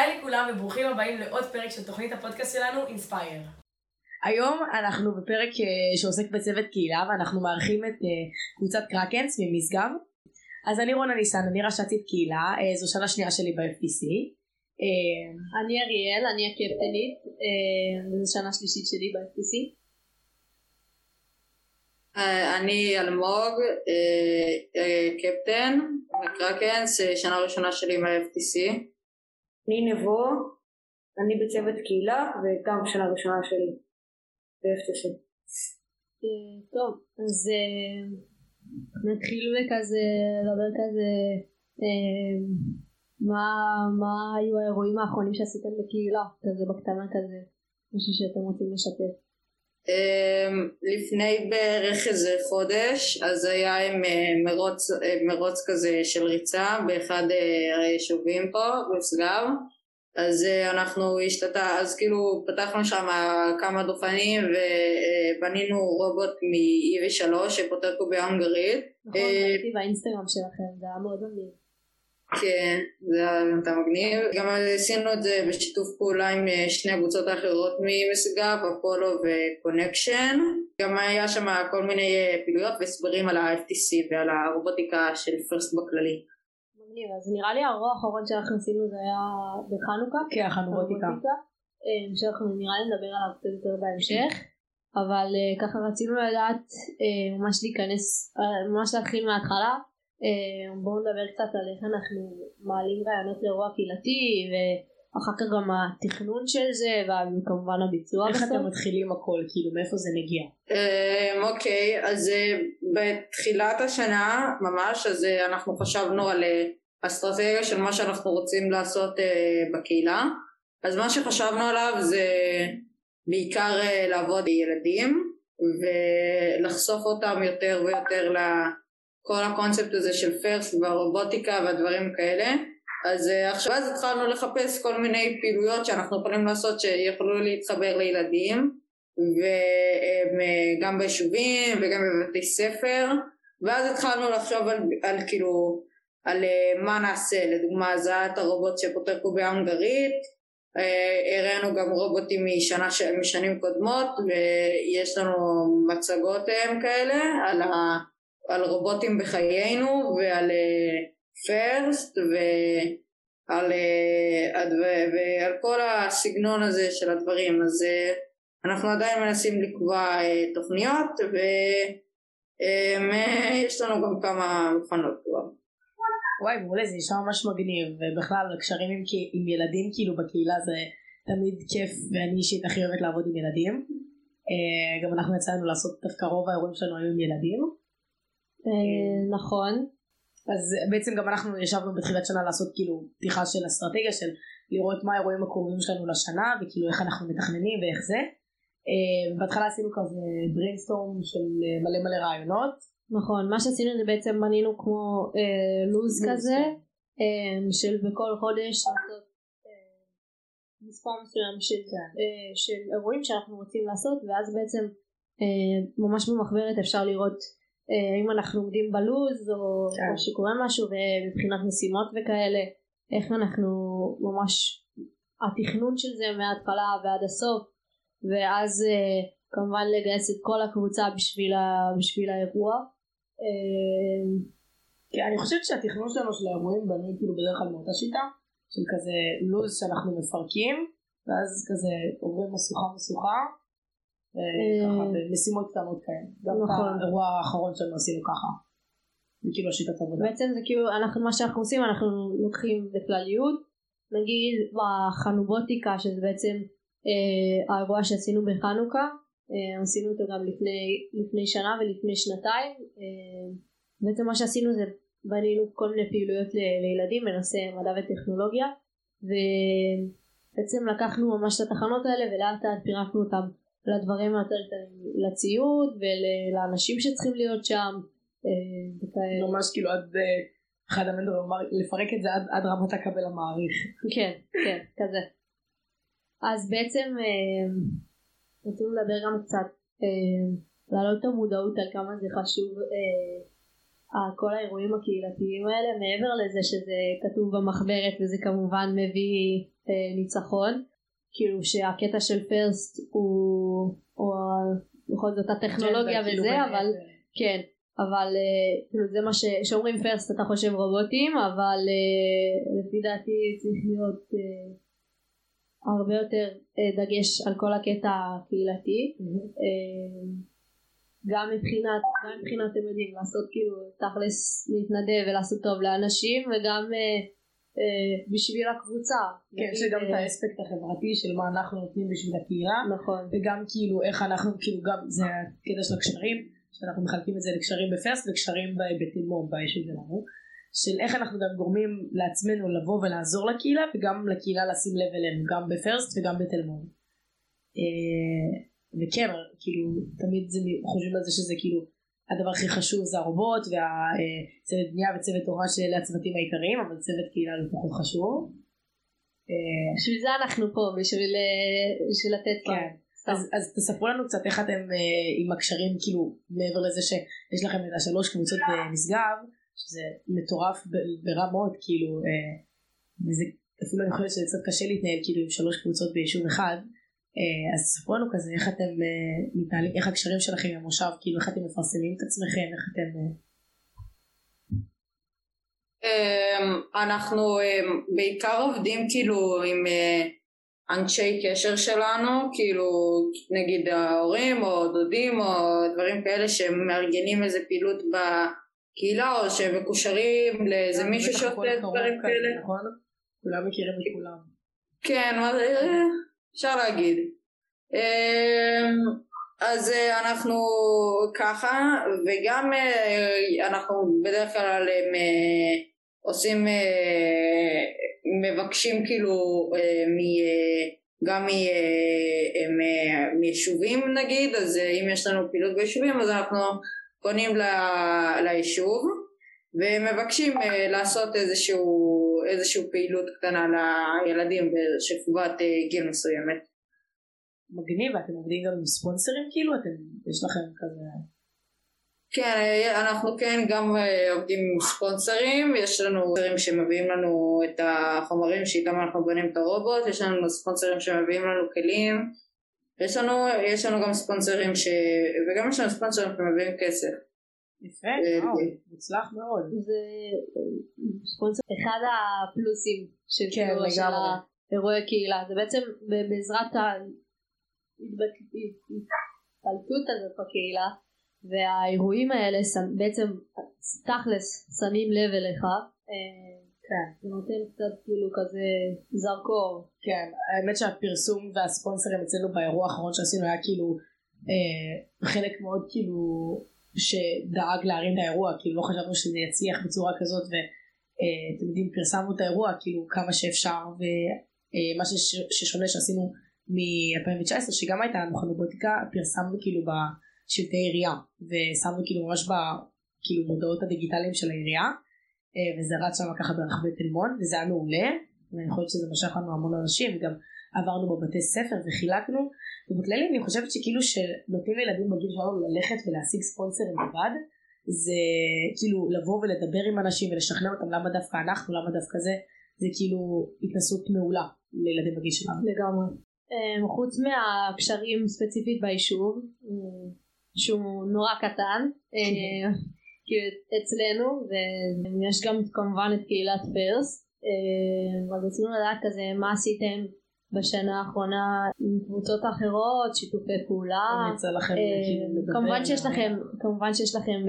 היי לכולם וברוכים הבאים לעוד פרק של תוכנית הפודקאסט שלנו, אינספייר. היום אנחנו בפרק אה, שעוסק בצוות קהילה ואנחנו מארחים את אה, קבוצת קרקנס ממשגב. אז אני רונה ניסן, אני ראשתית קהילה, אה, זו שנה שנייה שלי ב-FTC. אני אריאל, אני הקפטנית, זו שנה שלישית שלי ב-FTC. אני אלמוג, קפטן, קרקנס, שנה ראשונה שלי ב-FTC. אני נבו, אני בצוות קהילה וגם שנה ראשונה שלי ב-FTC. אה, טוב, אז אה, נתחיל בכזה לדבר כזה אה, מה, מה היו האירועים האחרונים שעשיתם בקהילה, כזה בקטנה כזה, משהו שאתם רוצים לשתף. לפני בערך איזה חודש אז היה עם מרוץ, מרוץ כזה של ריצה באחד היישובים פה בסגב אז אה, אנחנו השתתה, אז כאילו פתחנו שם כמה דוכנים ובנינו רובוט מ-EV3 שפותר קובייה הונגרית. נכון, אה, ראיתי באינסטגרם שלכם, זה היה מאוד מגניב. כן, זה היה מגניב. גם עשינו את זה בשיתוף פעולה עם אה, שני הקבוצות האחרות ממשגב, אפולו וקונקשן. גם היה שם כל מיני פעילויות והסברים על ה-FTC ועל הרובוטיקה של פרסט בכללי. מגניב, אז נראה לי האירוע האחרון שאנחנו עשינו זה היה בחנוכה. כן, החנוכותיקה. אה, שאנחנו נראה לי נדבר עליו קצת יותר בהמשך. אבל uh, ככה רצינו לדעת ממש להיכנס, ממש להתחיל מההתחלה. Uh, בואו נדבר קצת על איך אנחנו מעלים רעיונות לאירוע קהילתי ואחר כך גם התכנון של זה וכמובן הביצוע איך בסוף. איך אתם מתחילים הכל, כאילו מאיפה זה מגיע? אוקיי, uh, okay, אז uh, בתחילת השנה ממש, אז אנחנו חשבנו על אסטרטגיה של מה שאנחנו רוצים לעשות בקהילה אז מה שחשבנו עליו זה בעיקר לעבוד עם ילדים ולחשוף אותם יותר ויותר לכל הקונספט הזה של פרסט והרובוטיקה והדברים כאלה אז uh, עכשיו אז התחלנו לחפש כל מיני פעילויות שאנחנו יכולים לעשות שיכולו להתחבר לילדים וגם ביישובים וגם בבתי ספר ואז התחלנו לחשוב על, על כאילו על uh, מה נעשה, לדוגמה את הרובוט שפותר קובייה הונגרית, הראינו גם רובוטים משנה. משנים קודמות ויש לנו מצגות כאלה על, ה... על רובוטים בחיינו ועל פרסט uh, ועל, uh, ועל כל הסגנון הזה של הדברים. אז uh, אנחנו עדיין מנסים לקבוע תוכניות ויש לנו גם כמה מוכנות כבר. וואי מעולה זה נשמע ממש מגניב ובכלל קשרים עם, עם ילדים כאילו בקהילה זה תמיד כיף ואני אישית הכי אוהבת לעבוד עם ילדים. גם אנחנו יצאנו לעשות דווקא רוב האירועים שלנו היו עם ילדים נכון. אז בעצם גם אנחנו ישבנו בתחילת שנה לעשות כאילו פתיחה של אסטרטגיה של לראות מה האירועים הקרובים שלנו לשנה וכאילו איך אנחנו מתכננים ואיך זה. uh, בהתחלה עשינו כזה brainstorm של מלא מלא רעיונות. נכון, מה שעשינו זה בעצם בנינו כמו אה, לוז כזה, כן. אה, של בכל חודש לעשות אה, מספר מסוים של, כן. אה, של אירועים שאנחנו רוצים לעשות, ואז בעצם אה, ממש במחברת אפשר לראות אה, אם אנחנו עומדים בלוז, או, כן. או שקורה משהו, ומבחינת משימות וכאלה, איך אנחנו ממש, התכנון של זה מההתחלה ועד הסוף, ואז אה, כמובן לגייס את כל הקבוצה בשביל, ה, בשביל האירוע. כי אני חושבת שהתכנון שלנו של האירועים בנוי כאילו בדרך כלל מאותה שיטה של כזה לו"ז שאנחנו מפרקים ואז כזה עוברים משוכה משוכה ככה אמ, במשימות קטנות כאלה. גם נכון. האירוע האחרון שלנו עשינו ככה. זה כאילו השיטת עבודה. בעצם זה כאילו אנחנו מה שאנחנו עושים אנחנו לוקחים בכלליות נגיד בחנובוטיקה שזה בעצם אה, האירוע שעשינו בחנוכה אה, עשינו אותו גם לפני, לפני שנה ולפני שנתיים אה, בעצם מה שעשינו זה בנינו כל מיני פעילויות לילדים בנושא מדע וטכנולוגיה ובעצם לקחנו ממש את התחנות האלה ולאט לאט פירקנו אותם לדברים היותר קטנים לציוד ולאנשים שצריכים להיות שם אה, ממש כאילו עד אחד המנדור אמר לפרק את זה עד, עד רמת הקבל המעריך. כן כן כזה. אז בעצם רצינו לדבר גם קצת, אה, להעלות את המודעות על כמה זה חשוב אה, כל האירועים הקהילתיים האלה, מעבר לזה שזה כתוב במחברת וזה כמובן מביא אה, ניצחון. כאילו שהקטע של פרסט הוא, הוא בכל זאת הטכנולוגיה כאילו וזה באמת, אבל כן אבל אה, כאילו זה מה ש- שאומרים פרסט אתה חושב רובוטים אבל אה, לפי דעתי צריך להיות אה, הרבה יותר דגש על כל הקטע הקהילתי. גם מבחינת גם מבחינת אתם יודעים לעשות כאילו תכלס להתנדב ולעשות טוב לאנשים וגם בשביל הקבוצה. כן, נגיד, שגם את אה, האספקט החברתי של מה אנחנו נותנים בשביל הקהילה. נכון. וגם כאילו איך אנחנו כאילו גם זה הקטע של הקשרים שאנחנו מחלקים את זה לקשרים בפרסט וקשרים בתלמוד ביישוב שלנו של איך אנחנו גם גורמים לעצמנו לבוא ולעזור לקהילה וגם לקהילה לשים לב אלינו גם בפרסט וגם בתלמוד אה, וכן כאילו תמיד חושבים על זה שזה כאילו הדבר הכי חשוב זה הרובוט והצוות בנייה וצוות תורה של הצוותים העיקריים אבל צוות קהילה לא פחות חשוב. אה, בשביל זה אנחנו פה בשביל אה, בשביל לתת כן. אז, אז תספרו לנו קצת איך אתם אה, עם הקשרים כאילו מעבר לזה שיש לכם את השלוש קבוצות במשגב שזה מטורף ברמות כאילו אה, וזה אפילו אני חושבת שזה קצת קשה להתנהל כאילו עם שלוש קבוצות ביישוב אחד. אה, אז תספרו לנו כזה איך אתם אה, מתנהלים איך הקשרים שלכם עם המושב כאילו איך אתם מפרסמים את עצמכם איך אתם אה, אמ, אנחנו אמ, בעיקר עובדים כאילו עם אה, אנשי קשר שלנו, כאילו נגיד ההורים או דודים או דברים כאלה שמארגנים איזה פעילות בקהילה או שהם מקושרים לאיזה מישהו שעושה דברים כאלה. נכון? כולם מכירים את כולם כן, מה זה, אה, אפשר להגיד. אמ, אז אה, אנחנו ככה, וגם אה, אנחנו בדרך כלל הם, אה, עושים, מבקשים כאילו גם מיישובים נגיד, אז אם יש לנו פעילות ביישובים אז אנחנו פונים ליישוב ומבקשים לעשות איזשהו, איזשהו פעילות קטנה לילדים בשכבת אה, גיל מסוימת. מגניב ואתם עובדים גם עם ספונסרים כאילו אתם יש לכם כזה כן, אה, אנחנו כן גם אה, עובדים עם ספונסרים, יש לנו ספונסרים שמביאים לנו את החומרים שאיתם אנחנו בונים את הרובוט, יש לנו ספונסרים שמביאים לנו כלים, יש לנו, יש לנו גם ספונסרים ש... וגם יש לנו ספונסרים שמביאים כסף. יפה אה, כן. מוצלח מאוד זה אחד הפלוסים של כן, כאילו של לגמרי. האירועי קהילה זה בעצם בעזרת ההתבלטות הזאת בקהילה והאירועים האלה בעצם תכלס שמים לב אליך אה, כן זה נותן קצת כאילו כזה זרקור כן האמת שהפרסום והספונסרים אצלנו באירוע האחרון שעשינו היה כאילו אה, חלק מאוד כאילו שדאג להרים את האירוע כאילו לא חשבנו שזה יצליח בצורה כזאת ואתם יודעים פרסמנו את האירוע כאילו כמה שאפשר ומה שש- ששונה שעשינו מ-2019 שגם הייתה לנו חנובוטיקה פרסמנו כאילו בשלטי עירייה ושמנו כאילו ממש בכאילו מודעות הדיגיטליים של העירייה אה, וזה רץ שם ככה ברחבי תל מונד וזה היה מעולה ואני חושבת שזה משך לנו המון אנשים וגם עברנו בבתי ספר וחילקנו. ובכללי אני חושבת שכאילו שנותנים לילדים בגיל שלנו ללכת ולהשיג ספונסרים לבד זה כאילו לבוא ולדבר עם אנשים ולשכנע אותם למה דווקא אנחנו למה דווקא זה זה כאילו התנסות מעולה לילדים בגיל שלנו. לגמרי. אה, חוץ מהקשרים ספציפית ביישוב שהוא נורא קטן אה, כאילו אצלנו ויש גם כמובן את קהילת פרס אה, אז רצינו לדעת כזה מה עשיתם בשנה האחרונה עם קבוצות אחרות שיתופי פעולה אה, כמובן שיש לכם כמובן שיש לכם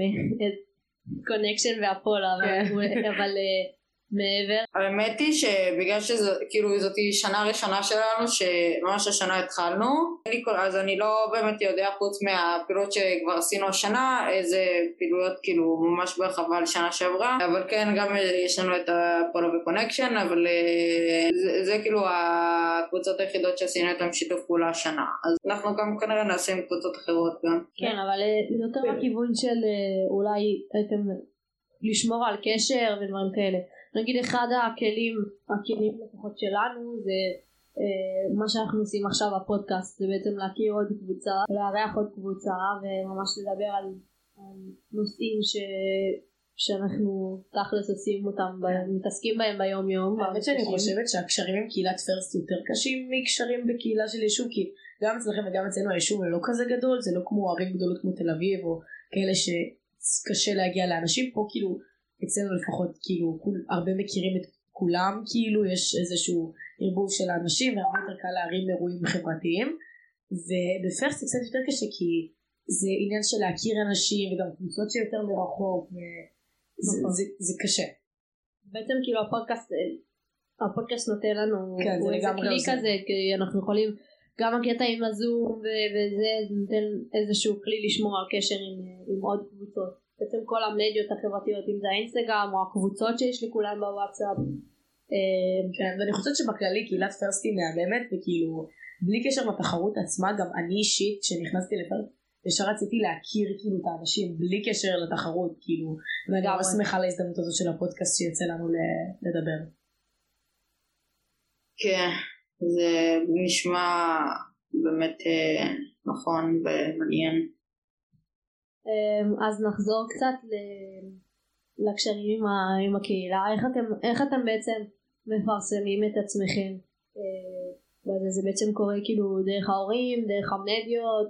קונקשן והפול כן. אבל אבל, אה, מעבר. האמת היא שבגלל שזו כאילו זאתי שנה ראשונה שלנו שממש השנה התחלנו אז אני לא באמת יודע חוץ מהפעילות שכבר עשינו השנה איזה פעילויות כאילו ממש בהרחבה לשנה שעברה. אבל כן גם יש לנו את הפולו וקונקשן אבל אה, זה, זה כאילו הקבוצות היחידות שעשינו איתן שיתוף פעולה השנה. אז אנחנו גם כנראה נעשה עם קבוצות אחרות גם. כן אבל אה, יותר בכיוון של אה, אולי הייתם לשמור על קשר ודברים כאלה נגיד אחד הכלים הכלים לפחות שלנו זה אה, מה שאנחנו עושים עכשיו בפודקאסט זה בעצם להכיר עוד קבוצה לארח עוד קבוצה וממש לדבר על, על נושאים ש, שאנחנו תכלס עושים אותם, מתעסקים בהם ביום יום. האמת שאני חושבת שהקשרים עם קהילת פרסט יותר קשים מקשרים בקהילה של יישוב כי גם אצלכם וגם אצלנו היישוב לא כזה גדול זה לא כמו ערים גדולות כמו תל אביב או כאלה שקשה להגיע לאנשים פה כאילו אצלנו לפחות כאילו כול- הרבה מכירים את כולם כאילו יש איזשהו ערבוב של האנשים והרבה יותר קל להרים אירועים חברתיים ובפרסט זה קצת יותר קשה כי זה עניין של להכיר אנשים וגם קבוצות שיותר מרחוק וזה נכון. זה, זה קשה בעצם כאילו הפודקאסט, הפודקאסט נותן לנו כן, זה הוא איזה כלי עוזר. כזה, כי אנחנו יכולים, גם הקטע עם הזום וזה זה נותן איזשהו כלי לשמור על קשר עם, עם עוד קבוצות. בעצם כל המדיות החברתיות, אם זה האינסטגרם או הקבוצות שיש לכולם בוואטסאפ. אה, כן, ואני חושבת שבכללי קהילת פרסט היא מהממת וכאילו בלי קשר לתחרות עצמה גם אני אישית כשנכנסתי לפרסט ישר רציתי להכיר כאילו את האנשים בלי קשר לתחרות כאילו ואני. ממש שמחה על ההזדמנות הזאת של הפודקאסט שיוצא לנו לדבר. כן, זה נשמע באמת אה, נכון ומעניין. אה, אז נחזור קצת לקשרים עם, הקהילה, איך אתם, איך אתם בעצם מפרסמים את עצמכם? אה, וזה זה בעצם קורה כאילו דרך ההורים, דרך המדיות,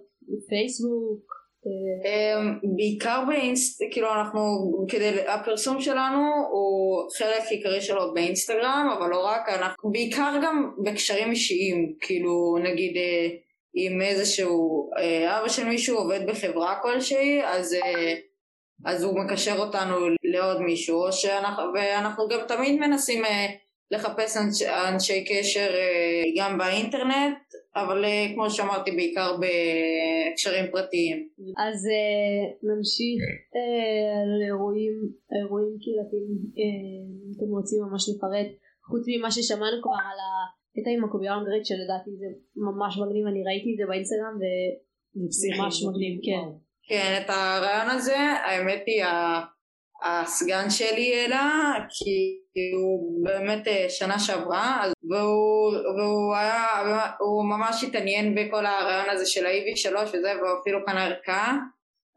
פייסבוק. אה, אמ, בעיקר באינסט, כאילו אנחנו, כדי, הפרסום שלנו הוא חלק עיקרי שלו באינסטגרם, אבל לא רק, אנחנו בעיקר גם בקשרים אישיים, כאילו נגיד אם איזשהו, אה, אבא של מישהו עובד בחברה כלשהי, אז, אה, אז הוא מקשר אותנו לעוד מישהו, שאנחנו, ואנחנו גם תמיד מנסים אה, לחפש אנש, אנשי קשר גם באינטרנט, אבל כמו שאמרתי בעיקר בקשרים פרטיים. אז נמשיך אה, לאירועים אירועים קהילתיים, אם אתם רוצים ממש לפרט, חוץ ממה ששמענו כבר על הקטע עם הקובייה ההונגרית שלדעתי זה ממש מגניב, אני ראיתי את זה באינסטגרם וזה ממש מגניב, כן. כן, את הרעיון הזה, האמת היא, הסגן שלי העלה, כי הוא באמת אה, שנה שעברה, והוא, והוא היה, הוא ממש התעניין בכל הרעיון הזה של ה-EV3 וזה, והוא אפילו קנה ערכה.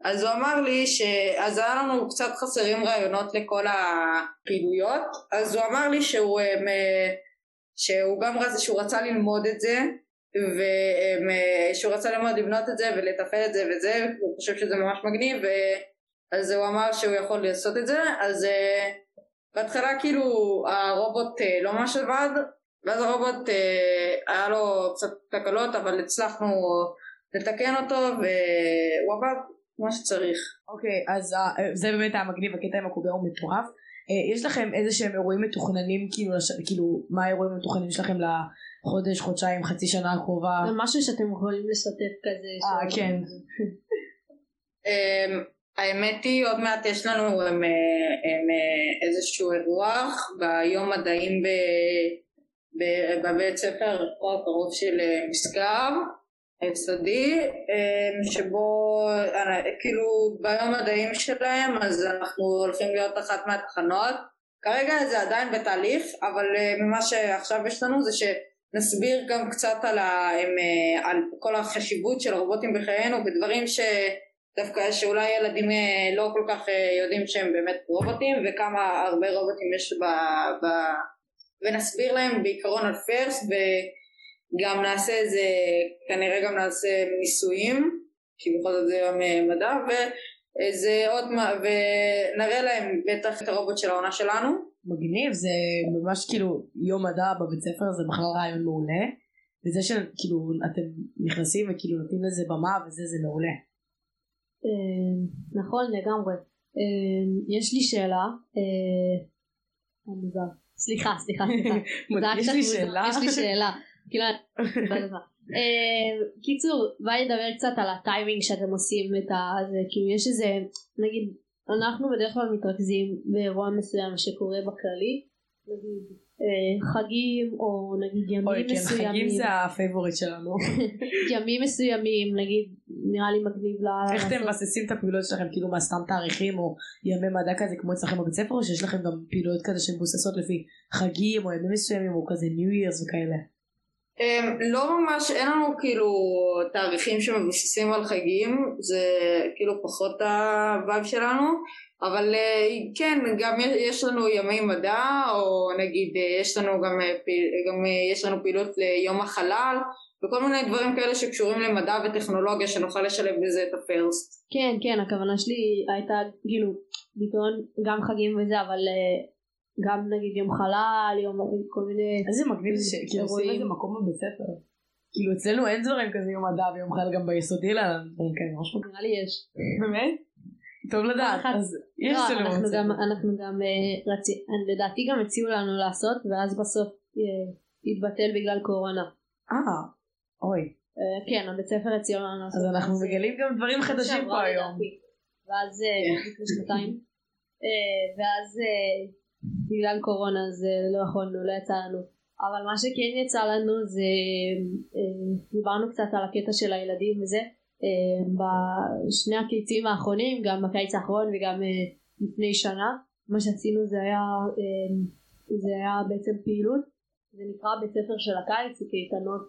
אז הוא אמר לי ש... אז היה לנו קצת חסרים רעיונות לכל הפעילויות, אז הוא אמר לי שהוא, אה, שהוא גם רצה, שהוא רצה ללמוד את זה, ושהוא רצה ללמוד לבנות את זה ולתפעל את זה וזה, הוא חושב שזה ממש מגניב. אז הוא אמר שהוא יכול לעשות את זה, אז אה, בהתחלה כאילו הרובוט אה, לא ממש עבד, ואז הרובוט אה, היה לו קצת תקלות, אבל הצלחנו לתקן אותו והוא עבד כמו שצריך. אוקיי אז אה, זה באמת היה מגניב הקטע עם הקובייה הוא מטורף. אה, יש לכם איזה שהם אירועים מתוכננים כאילו כאילו מה האירועים המתוכננים שלכם לחודש חודשיים חצי שנה הקרובה. זה משהו שאתם יכולים לשתף כזה. אה, כן. אמ, האמת היא עוד מעט יש לנו הם, אה, הם, אה, איזשהו אירוח ביום מדעים ב- ב- בבית ספר הרחוב הקרוב של משגב היסודי אמ, שבו אה, כאילו ביום מדעים שלהם אז אנחנו הולכים להיות אחת מהתחנות. כרגע זה עדיין בתהליך אבל אה, ממה שעכשיו יש לנו זה שנסביר גם קצת על, ה, הם, אה, על כל החשיבות של הרובוטים בחיינו ודברים ש... דווקא שאולי ילדים לא כל כך יודעים שהם באמת רובוטים וכמה הרבה רובוטים יש ב... ב... ונסביר להם בעיקרון על פרסט וגם נעשה איזה, כנראה גם נעשה ניסויים כי בכל זאת זה יום אה, מדע ואיזה עוד, מה- ונראה להם בטח את הרובוט של העונה שלנו מגניב זה ממש כאילו יום מדע בבית ספר זה בכלל רעיון מעולה. וזה שכאילו אתם נכנסים וכאילו נותנים לזה במה וזה זה מעולה. אה, נכון לגמרי. אה, יש לי שאלה. סליחה סליחה סליחה. יש לי. שאלה. יש לי שאלה. כאילו, אה, קיצור, בואי נדבר קצת על הטיימינג שאתם עושים את ה... זה, כאילו יש איזה, נגיד, אנחנו בדרך כלל מתרכזים באירוע מסוים שקורה בכללי, נגיד אה, חגים או נגיד ימים אוי כן מסוימים, חגים זה ה favorite שלנו. ימים מסוימים, נגיד נראה לי מגניב לה... איך אתם מבססים את הפעילויות שלכם כאילו מה סתם תאריכים או ימי מדע כזה כמו אצלכם בבית ספר או שיש לכם גם פעילויות כזה שמבוססות לפי חגים או ימים מסוימים או כזה New Year's וכאלה. אמ, לא ממש, אין לנו כאילו תאריכים שמבוססים על חגים, זה כאילו פחות ה vibe שלנו, אבל אה, כן, גם יש לנו ימי מדע, או נגיד אה, יש לנו גם, אה, גם יש לנו פעילות ליום החלל, וכל מיני דברים כאלה שקשורים למדע וטכנולוגיה שנוכל לשלב בזה את הפרסט. כן, כן, הכוונה שלי הייתה כאילו, בעיקרון גם חגים וזה, אבל גם נגיד יום חלל, יום כל מיני... איזה מגניב זה שכאילו עושים איזה מקום בבית ספר. כאילו אצלנו אין דברים כזה יום מדע ויום חלל גם ביסודי אלא דברים כאלה ממש מגניב. נראה לי יש. באמת? טוב לדעת. אז יש לא, אצלנו אנחנו בבית גם, ספר. אנחנו גם אה, לדעתי גם הציעו לנו לעשות, ואז בסוף אה, התבטל בגלל קורונה. אה, אוי. אה, כן, הבית ספר הציעו לנו לעשות. אז אנחנו מגלים גם דברים חדשים פה היום. לדעתי. ואז לפני שנתיים. ואז בגלל קורונה אז אה, לא יכולנו, לא יצא לנו. אבל מה שכן יצא לנו זה, אה, דיברנו קצת על הקטע של הילדים וזה, אה, בשני הקיצים האחרונים, גם בקיץ האחרון וגם אה, לפני שנה, מה שעשינו זה היה, זה היה בעצם פעילות, זה נקרא בית ספר של הקיץ, זה קייטנות,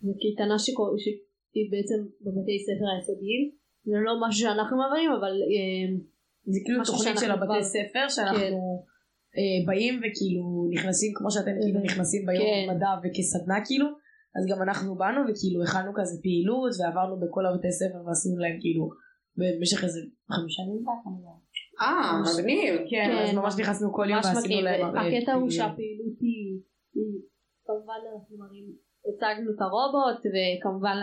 זה קייטנה שהיא בעצם בבתי ספר היסודיים, זה לא משהו שאנחנו מעבירים אבל זה כאילו תוכנית של הבתי כבר- ספר שאנחנו אה, באים וכאילו נכנסים כמו שאתם כאילו נכנסים ביום כן. מדע וכסדנה כאילו אז גם אנחנו באנו וכאילו הכנו כזה פעילות ועברנו בכל הבתי ספר ועשינו להם כאילו במשך איזה חמישה ימים. אה, מגניב. כן אז כן, ממש נכנסנו כל יום ממש ועשינו. להם הקטע הוא פעילות. שהפעילות היא, כמובן אנחנו מראים, הצגנו את הרובוט וכמובן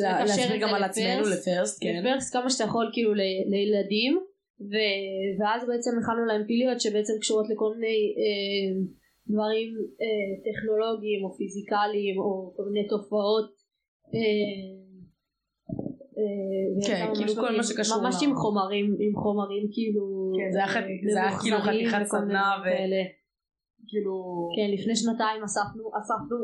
להסביר גם על עצמנו לפרסט. כן לפרסט כמה שאתה יכול כאילו ל- לילדים ו- ואז בעצם הכנו להם פעילויות שבעצם קשורות לכל מיני אה, דברים אה, טכנולוגיים או פיזיקליים או כל מיני תופעות אה, אה, כן, כאילו כל מה. שקשור ממש עם חומרים עם חומרים כאילו כן, זה היה אה, כאילו חתיכת סדנה ו-. כאילו כן לפני שנתיים אספנו אספנו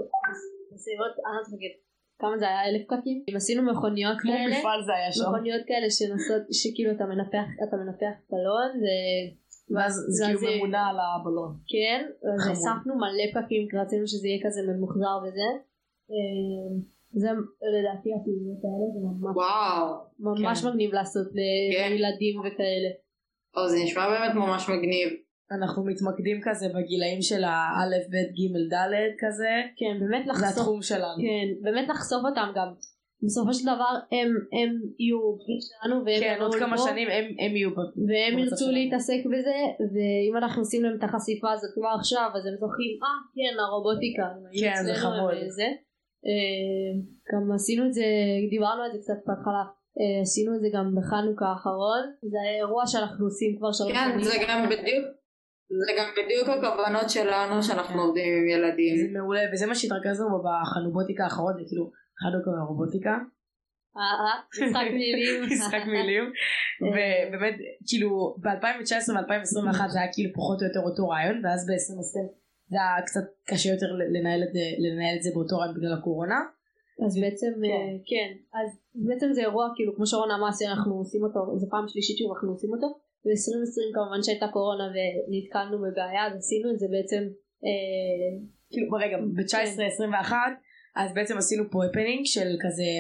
בסביבות אני לא יודעת להגיד כמה זה היה אלף פקקים עשינו מכוניות כמו כאלה מפעל זה היה שם מכוניות כאלה שנוסעות שכאילו אתה מנפח אתה מנפח בלון ו- ואז זה כאילו זה- ממונה על הבלון כן אז. אספנו מלא פקקים כי רצינו שזה יהיה כזה ממוחזר וזה אה, זה לדעתי הפעילויות האלה זה ממש וואו. ממש כן. מגניב לעשות ל- כן. לילדים וכאלה או, זה נשמע באמת ממש מגניב. אנחנו מתמקדים כזה בגילאים של האלף בית גימל דלת כזה כן באמת זה לחשוף התחום שלנו כן באמת לחשוף אותם גם בסופו של דבר הם הם יהיו בגיל שלנו והם כן עוד כמה לפה. שנים הם הם יהיו והם ירצו שלנו. להתעסק בזה ואם אנחנו עושים להם את החשיפה הזאת כבר עכשיו אז הם זוכרים אה כן הרובוטיקה כן, זה חמוד. זה. אה, גם עשינו את זה דיברנו על זה קצת בהתחלה אה, עשינו את זה גם בחנוכה האחרון זה אירוע שאנחנו עושים כבר שלוש כן, שנים זה גם בדיוק, זה גם בדיוק הכוונות שלנו שאנחנו עובדים עם ילדים. זה מעולה וזה מה שהתרכזנו בו בחנובוטיקה האחרון זה כאילו חנוכה והרובוטיקה אה, אה, משחק מילים. משחק מילים. ובאמת כאילו ב-2019 ו-2021 זה היה כאילו פחות או יותר אותו רעיון ואז ב-2020 זה היה קצת קשה יותר לנהל את זה, לנהל את זה באותו רעיון בגלל הקורונה. אז בעצם אה, כן. אז בעצם זה אירוע כאילו כמו שרון אמר שאנחנו עושים אותו זו פעם שלישית שוב אנחנו עושים אותו ב-2020 כמובן שהייתה קורונה ונתקלנו בבעיה אז עשינו את זה בעצם אה, כאילו רגע ב-19-21 אז בעצם עשינו פה הפנינג של כזה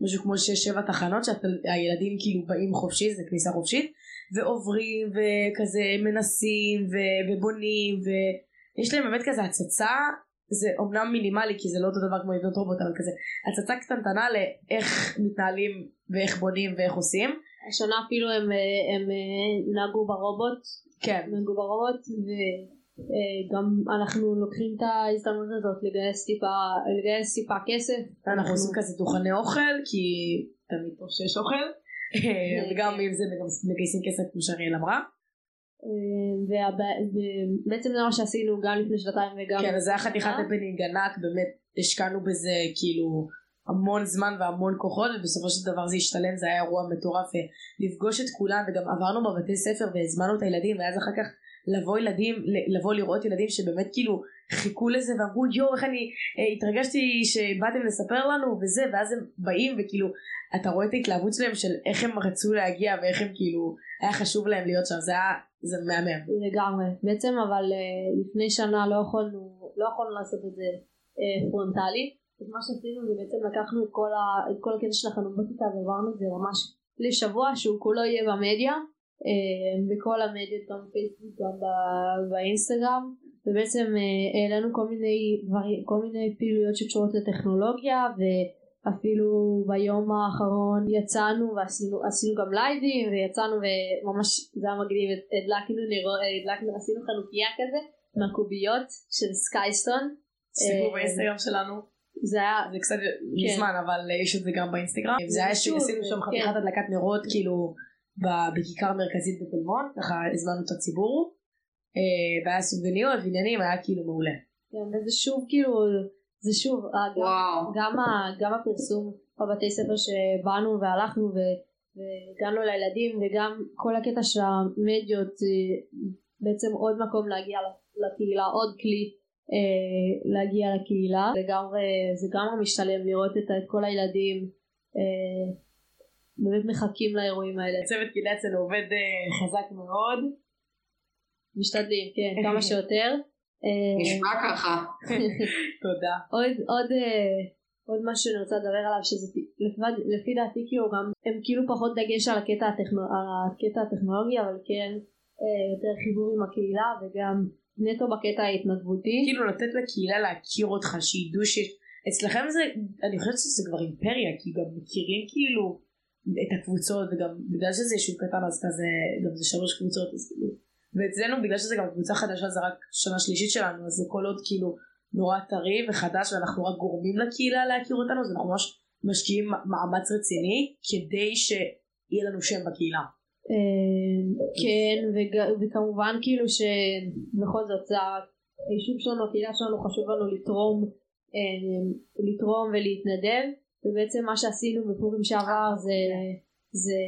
משהו כמו 6-7 תחנות שהילדים כאילו באים חופשי זה כניסה חופשית ועוברים וכזה מנסים ובונים ויש להם באמת כזה הצצה זה אומנם מינימלי כי זה לא אותו דבר כמו לבנות רובוט אבל כזה הצצה קטנטנה לאיך מתנהלים ואיך בונים ואיך עושים השנה אפילו הם, אה, הם אה, נהגו ברובוט. כן. נהגו ברובוט וגם אנחנו לוקחים את ההזדמנות הזאת לגייס טיפה לגייס טיפה כסף. אנחנו עושים כזה דוכני אוכל כי תמיד טוב שיש אוכל. וגם אם זה מגייסים כסף כמו שאריאל אמרה. ובעצם זה מה שעשינו גם לפני שנתיים וגם כן זה היה חתיכת אה? הפנינג ענק באמת השקענו בזה כאילו המון זמן והמון כוחות ובסופו של דבר זה השתלם זה היה אירוע מטורף לפגוש את כולם וגם עברנו בבתי ספר והזמנו את הילדים ואז אחר כך לבוא ילדים לבוא לראות ילדים שבאמת כאילו חיכו לזה ואמרו יואו איך אני אה, התרגשתי שבאתם לספר לנו וזה ואז הם באים וכאילו אתה רואה את ההתלהבות שלהם של איך הם רצו להגיע ואיך הם כאילו היה חשוב להם להיות שם זה היה זה מהמם לגמרי בעצם אבל אה, לפני שנה לא יכולנו לא לא יכולנו לעשות את זה אה, פרונטלי. אז מה שעשינו זה בעצם לקחנו את כל, ה, את כל הקטע של החנובטיקה והעברנו את זה ממש לשבוע שהוא כולו יהיה במדיה, אה, בכל המדיות, גם בפייסבוק, גם באינסטגרם, ובעצם אה, העלינו כל מיני, כל מיני פעילויות שקשורות לטכנולוגיה, ואפילו ביום האחרון יצאנו ועשינו עשינו גם לייבים, ויצאנו וממש זה היה מגניב, הדלקנו, הדלקנו, עשינו חנוכיה כזה, מהקוביות של סקייסטון. סיפור אה, באינסטגרם שלנו. זה היה זה קצת מזמן אבל אה, יש את זה גם באינסטגרם. זה היה שעשינו שם כן. חתיכת הדלקת נרות כאילו בכיכר המרכזית בתל מונד, ככה הזמנו את הציבור. אה, והיה סופגניות ועניינים היה כאילו מעולה. כן, וזה שוב כאילו, זה שוב, אה, גם. גם, ה- גם הפרסום בבתי ספר שבאנו והלכנו ו- והגענו לילדים וגם כל הקטע של המדיות בעצם עוד מקום להגיע לקהילה, עוד כלי להגיע לקהילה, לגמרי, זה גם משתלם לראות את, את כל הילדים אה, באמת מחכים לאירועים האלה, צוות קהילה אצלנו עובד אה, חזק מאוד. משתדלים, כן, כמה שיותר. אה, נשמע ככה. תודה. עוד עוד אה, עוד משהו שאני רוצה לדבר עליו שזה לפי, לפי דעתי כאילו גם הם כאילו פחות דגש על הקטע, הטכנו, על הקטע הטכנולוגי אבל כן אה, יותר חיבור עם הקהילה וגם נטו בקטע ההתנדבותי כאילו לתת לקהילה להכיר אותך שידעו ש... אצלכם זה אני חושבת שזה כבר אימפריה כי גם מכירים כאילו את הקבוצות וגם בגלל שזה יישוב קטן אז כזה גם זה שלוש קבוצות אז כאילו ואצלנו בגלל שזה גם קבוצה חדשה זה רק שנה שלישית שלנו אז זה כל עוד כאילו נורא טרי וחדש ואנחנו רק גורמים לקהילה להכיר אותנו אז אנחנו ממש משקיעים מאמץ רציני כדי שיהיה לנו שם בקהילה. אה, כן וכמובן כאילו שבכל זאת זה היישוב שלנו הקהילה שלנו חשוב לנו לתרום אה, לתרום ולהתנדב ובעצם מה שעשינו בפורים שעבר זה, זה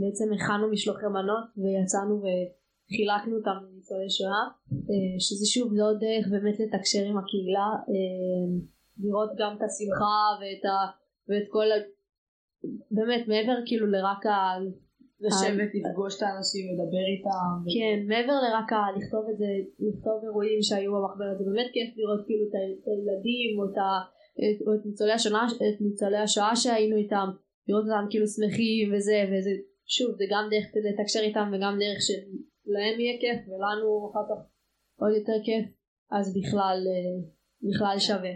בעצם הכנו משלוחי מנות ויצאנו וחילקנו אותם לניצולי שואה אה, שזה שוב זה עוד דרך באמת לתקשר עם הקהילה לראות גם את השמחה ואת, ה, ואת כל ה... באמת מעבר כאילו לרק ה... לשבת לפגוש את האנשים לדבר איתם. כן, מעבר לרק לכתוב את זה, לכתוב אירועים שהיו במחברת, זה באמת כיף לראות כאילו את הילדים או את, ניצולי השנה, את ניצולי השואה שהיינו איתם, לראות אותם כאילו שמחים וזה, וזה, שוב, זה גם דרך לתקשר איתם וגם דרך שלהם יהיה כיף ולנו אחר כך עוד יותר כיף, אז בכלל, אה, בכלל שווה.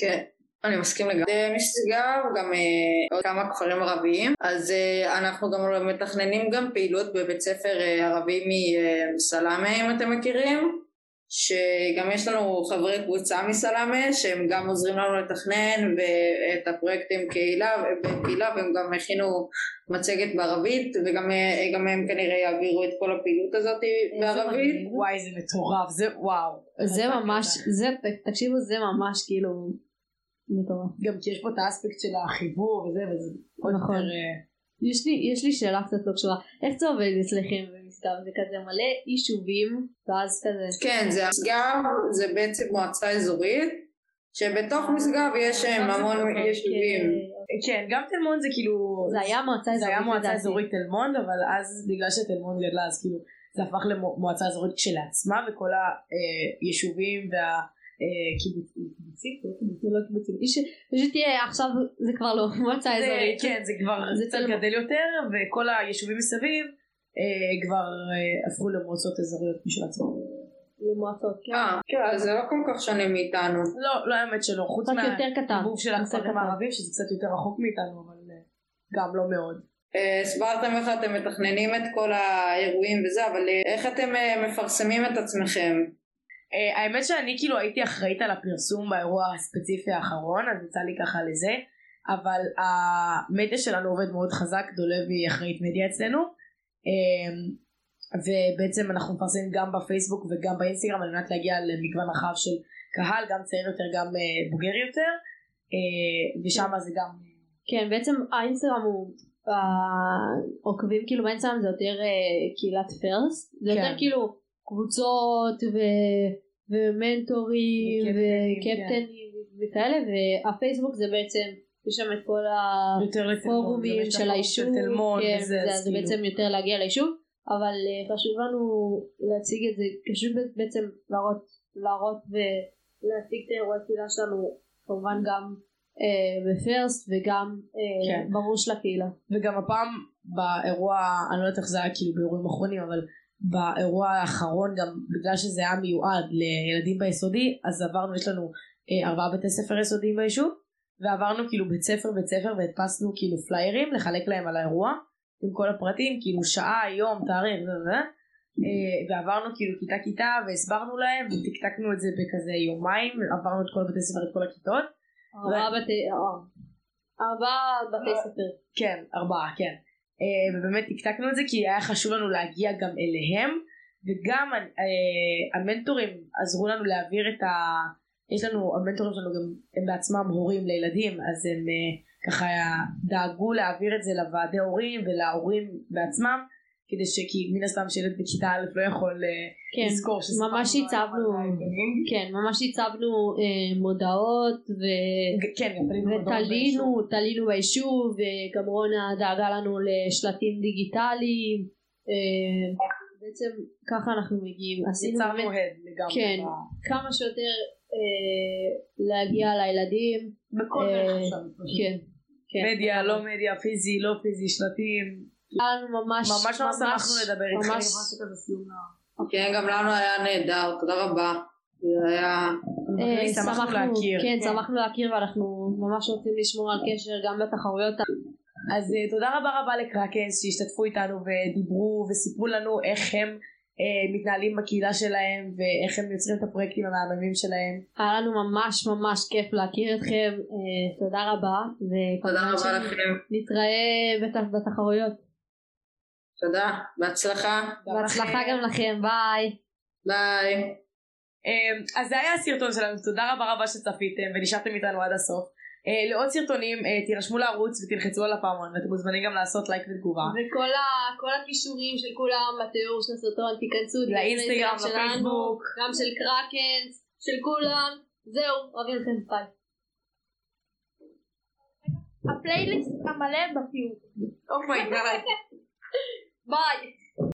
כן. אני מסכים לגמרי. משגב, גם אה, עוד כמה כפרים ערביים, אז אה, אנחנו גם מתכננים גם פעילות בבית ספר אה, ערבי מסלאמה אם אתם מכירים, שגם יש לנו חברי קבוצה מסלאמה שהם גם עוזרים לנו לתכנן את הפרויקטים קהילה, בקהילה והם גם הכינו מצגת בערבית וגם אה, גם הם כנראה יעבירו את כל הפעילות הזאת בערבית. וואי זה מטורף זה וואו. זה ממש. זה, תקשיבו, זה ממש כאילו מטורף. גם כי יש פה את האספקט של החיבור וזה וזה עוד נכון. יותר. אה, יש לי, יש לי שאלה קצת לא קשורה, איך זה עובד אצלכם במשגב? זה כזה מלא יישובים, ואז כזה, כן, זה משגב, זה בעצם מועצה אזורית, שבתוך משגב יש אה, המון יישובים. כן גם תל מונד זה כאילו זה היה מועצה זה אזורית, היה מועצה. אזורית תל מונד אבל אז בגלל שתל מונד גדלה אז כאילו זה הפך למועצה אזורית כשלעצמה וכל היישובים והקיבוצים זה לא קיבוצים, יש- פשוט תהיה עכשיו זה כבר לא מועצה אזורית, כן זה כבר זה קצת. גדל יותר וכל היישובים מסביב אה, כבר אה, הפכו למועצות אזוריות משל עצמם. למועצות, כן, אה, כן, אז זה לא כל כך שונה מאיתנו. לא לא האמת שלא חוץ מהעיבוב של קטן. הערבים שזה קצת יותר רחוק מאיתנו אבל אה, גם לא מאוד. אה, הסברתם איך אתם מתכננים את כל האירועים וזה, אבל אה, איך אתם אה, מפרסמים את עצמכם? Uh, האמת שאני כאילו הייתי אחראית על הפרסום באירוע הספציפי האחרון אז יצא לי ככה לזה אבל המדיה שלנו עובד מאוד חזק דולב היא אחראית מדיה אצלנו um, ובעצם אנחנו מפרסמים גם בפייסבוק וגם באינסטגרם על מנת להגיע למגוון רחב של קהל גם צעיר יותר גם uh, בוגר יותר uh, ושם זה גם כן, בעצם האינסטגרם הוא, העוקבים כאילו באינסטגרם זה יותר אה, קהילת פרסט, זה יותר כן. כאילו קבוצות ו- ומנטורים וקפטנים, וקפטנים וכאלה, והפייסבוק זה בעצם, יש שם את כל הפורומים של הפורום היישוב, כן, וזה, אז זה כאילו- בעצם יותר להגיע ליישוב, אבל אה, חשוב לנו להציג את זה, חשוב בעצם להראות להראות ולהציג את האירועי תפילה שלנו כמובן גם אה, בפרסט וגם אה, כן. ברור של הקהילה. וגם הפעם באירוע, אני לא יודעת איך זה היה כאילו באירועים אחרונים, אבל באירוע האחרון גם בגלל שזה היה מיועד לילדים ביסודי, אז עברנו, יש לנו אה, ארבעה בתי ספר יסודיים ביישוב, ועברנו כאילו בית ספר בית ספר והדפסנו כאילו פליירים לחלק להם על האירוע, עם כל הפרטים, כאילו שעה, יום, תאריך, זה וזה. אה, ועברנו כאילו כיתה כיתה והסברנו להם ותקתקנו את זה בכזה יומיים עברנו את כל בתי ספר את כל הכיתות ארבעה בתי, אה, ארבעה בתי ספר. כן, ארבעה, כן. אה, ובאמת תקתקנו את זה כי היה חשוב לנו להגיע גם אליהם, וגם אה, המנטורים עזרו לנו להעביר את ה... יש לנו, המנטורים שלנו גם, הם בעצמם הורים לילדים, אז הם אה, ככה דאגו להעביר את זה לוועדי הורים ולהורים בעצמם, כדי שכי מן הסתם שילד בכיתה א' לא יכול אה, כן, לזכור שסיפרנו ממש על הצבנו. כן, ממש הצבנו אה, מודעות ו... כן, ותלינו. תלינו ביישוב, וגם רונה דאגה לנו לשלטים דיגיטליים, אה, בעצם ככה אנחנו מגיעים, עשינו באמת לגמרי. כן. כמה שיותר אה, להגיע לילדים, בכל אה, דרך אפשר. כן, כן, מדיה, לא מדיה, פיזי, לא פיזי, שלטים. ממש, ממש ממש שמחנו לדבר. ממש, כן, גם לנו היה נהדר, תודה רבה. זה היה... אה, שמחנו להכיר. כן, שמחנו להכיר ואנחנו ממש רוצים לשמור על קשר גם בתחרויות אז אה, תודה רבה רבה לקרקנס שהשתתפו איתנו ודיברו וסיפרו לנו איך הם אה, מתנהלים בקהילה שלהם ואיך הם יוצרים את הפרויקטים המהממים שלהם. היה לנו ממש ממש כיף להכיר אתכם, תודה רבה, תודה רבה לכם. שנתראה בת- בתחרויות. תודה. בהצלחה. בהצלחה גם לכם, ביי. ביי. אה, אז זה היה הסרטון שלנו, תודה רבה רבה שצפיתם ונשארתם איתנו עד הסוף. אה, לעוד סרטונים אה, תירשמו לערוץ ותלחצו על הפעמון ואתם מוזמנים גם לעשות לייק ותגובה. וכל הקישורים של כולם בתיאור של הסרטון, תיכנסו, לאינסטגרם, לפייסבוק. גם של קרקנס, של כולם, זהו, אוהבים אתכם, ביי. הפלייליסט המלא בתיאור. oh my god. ביי.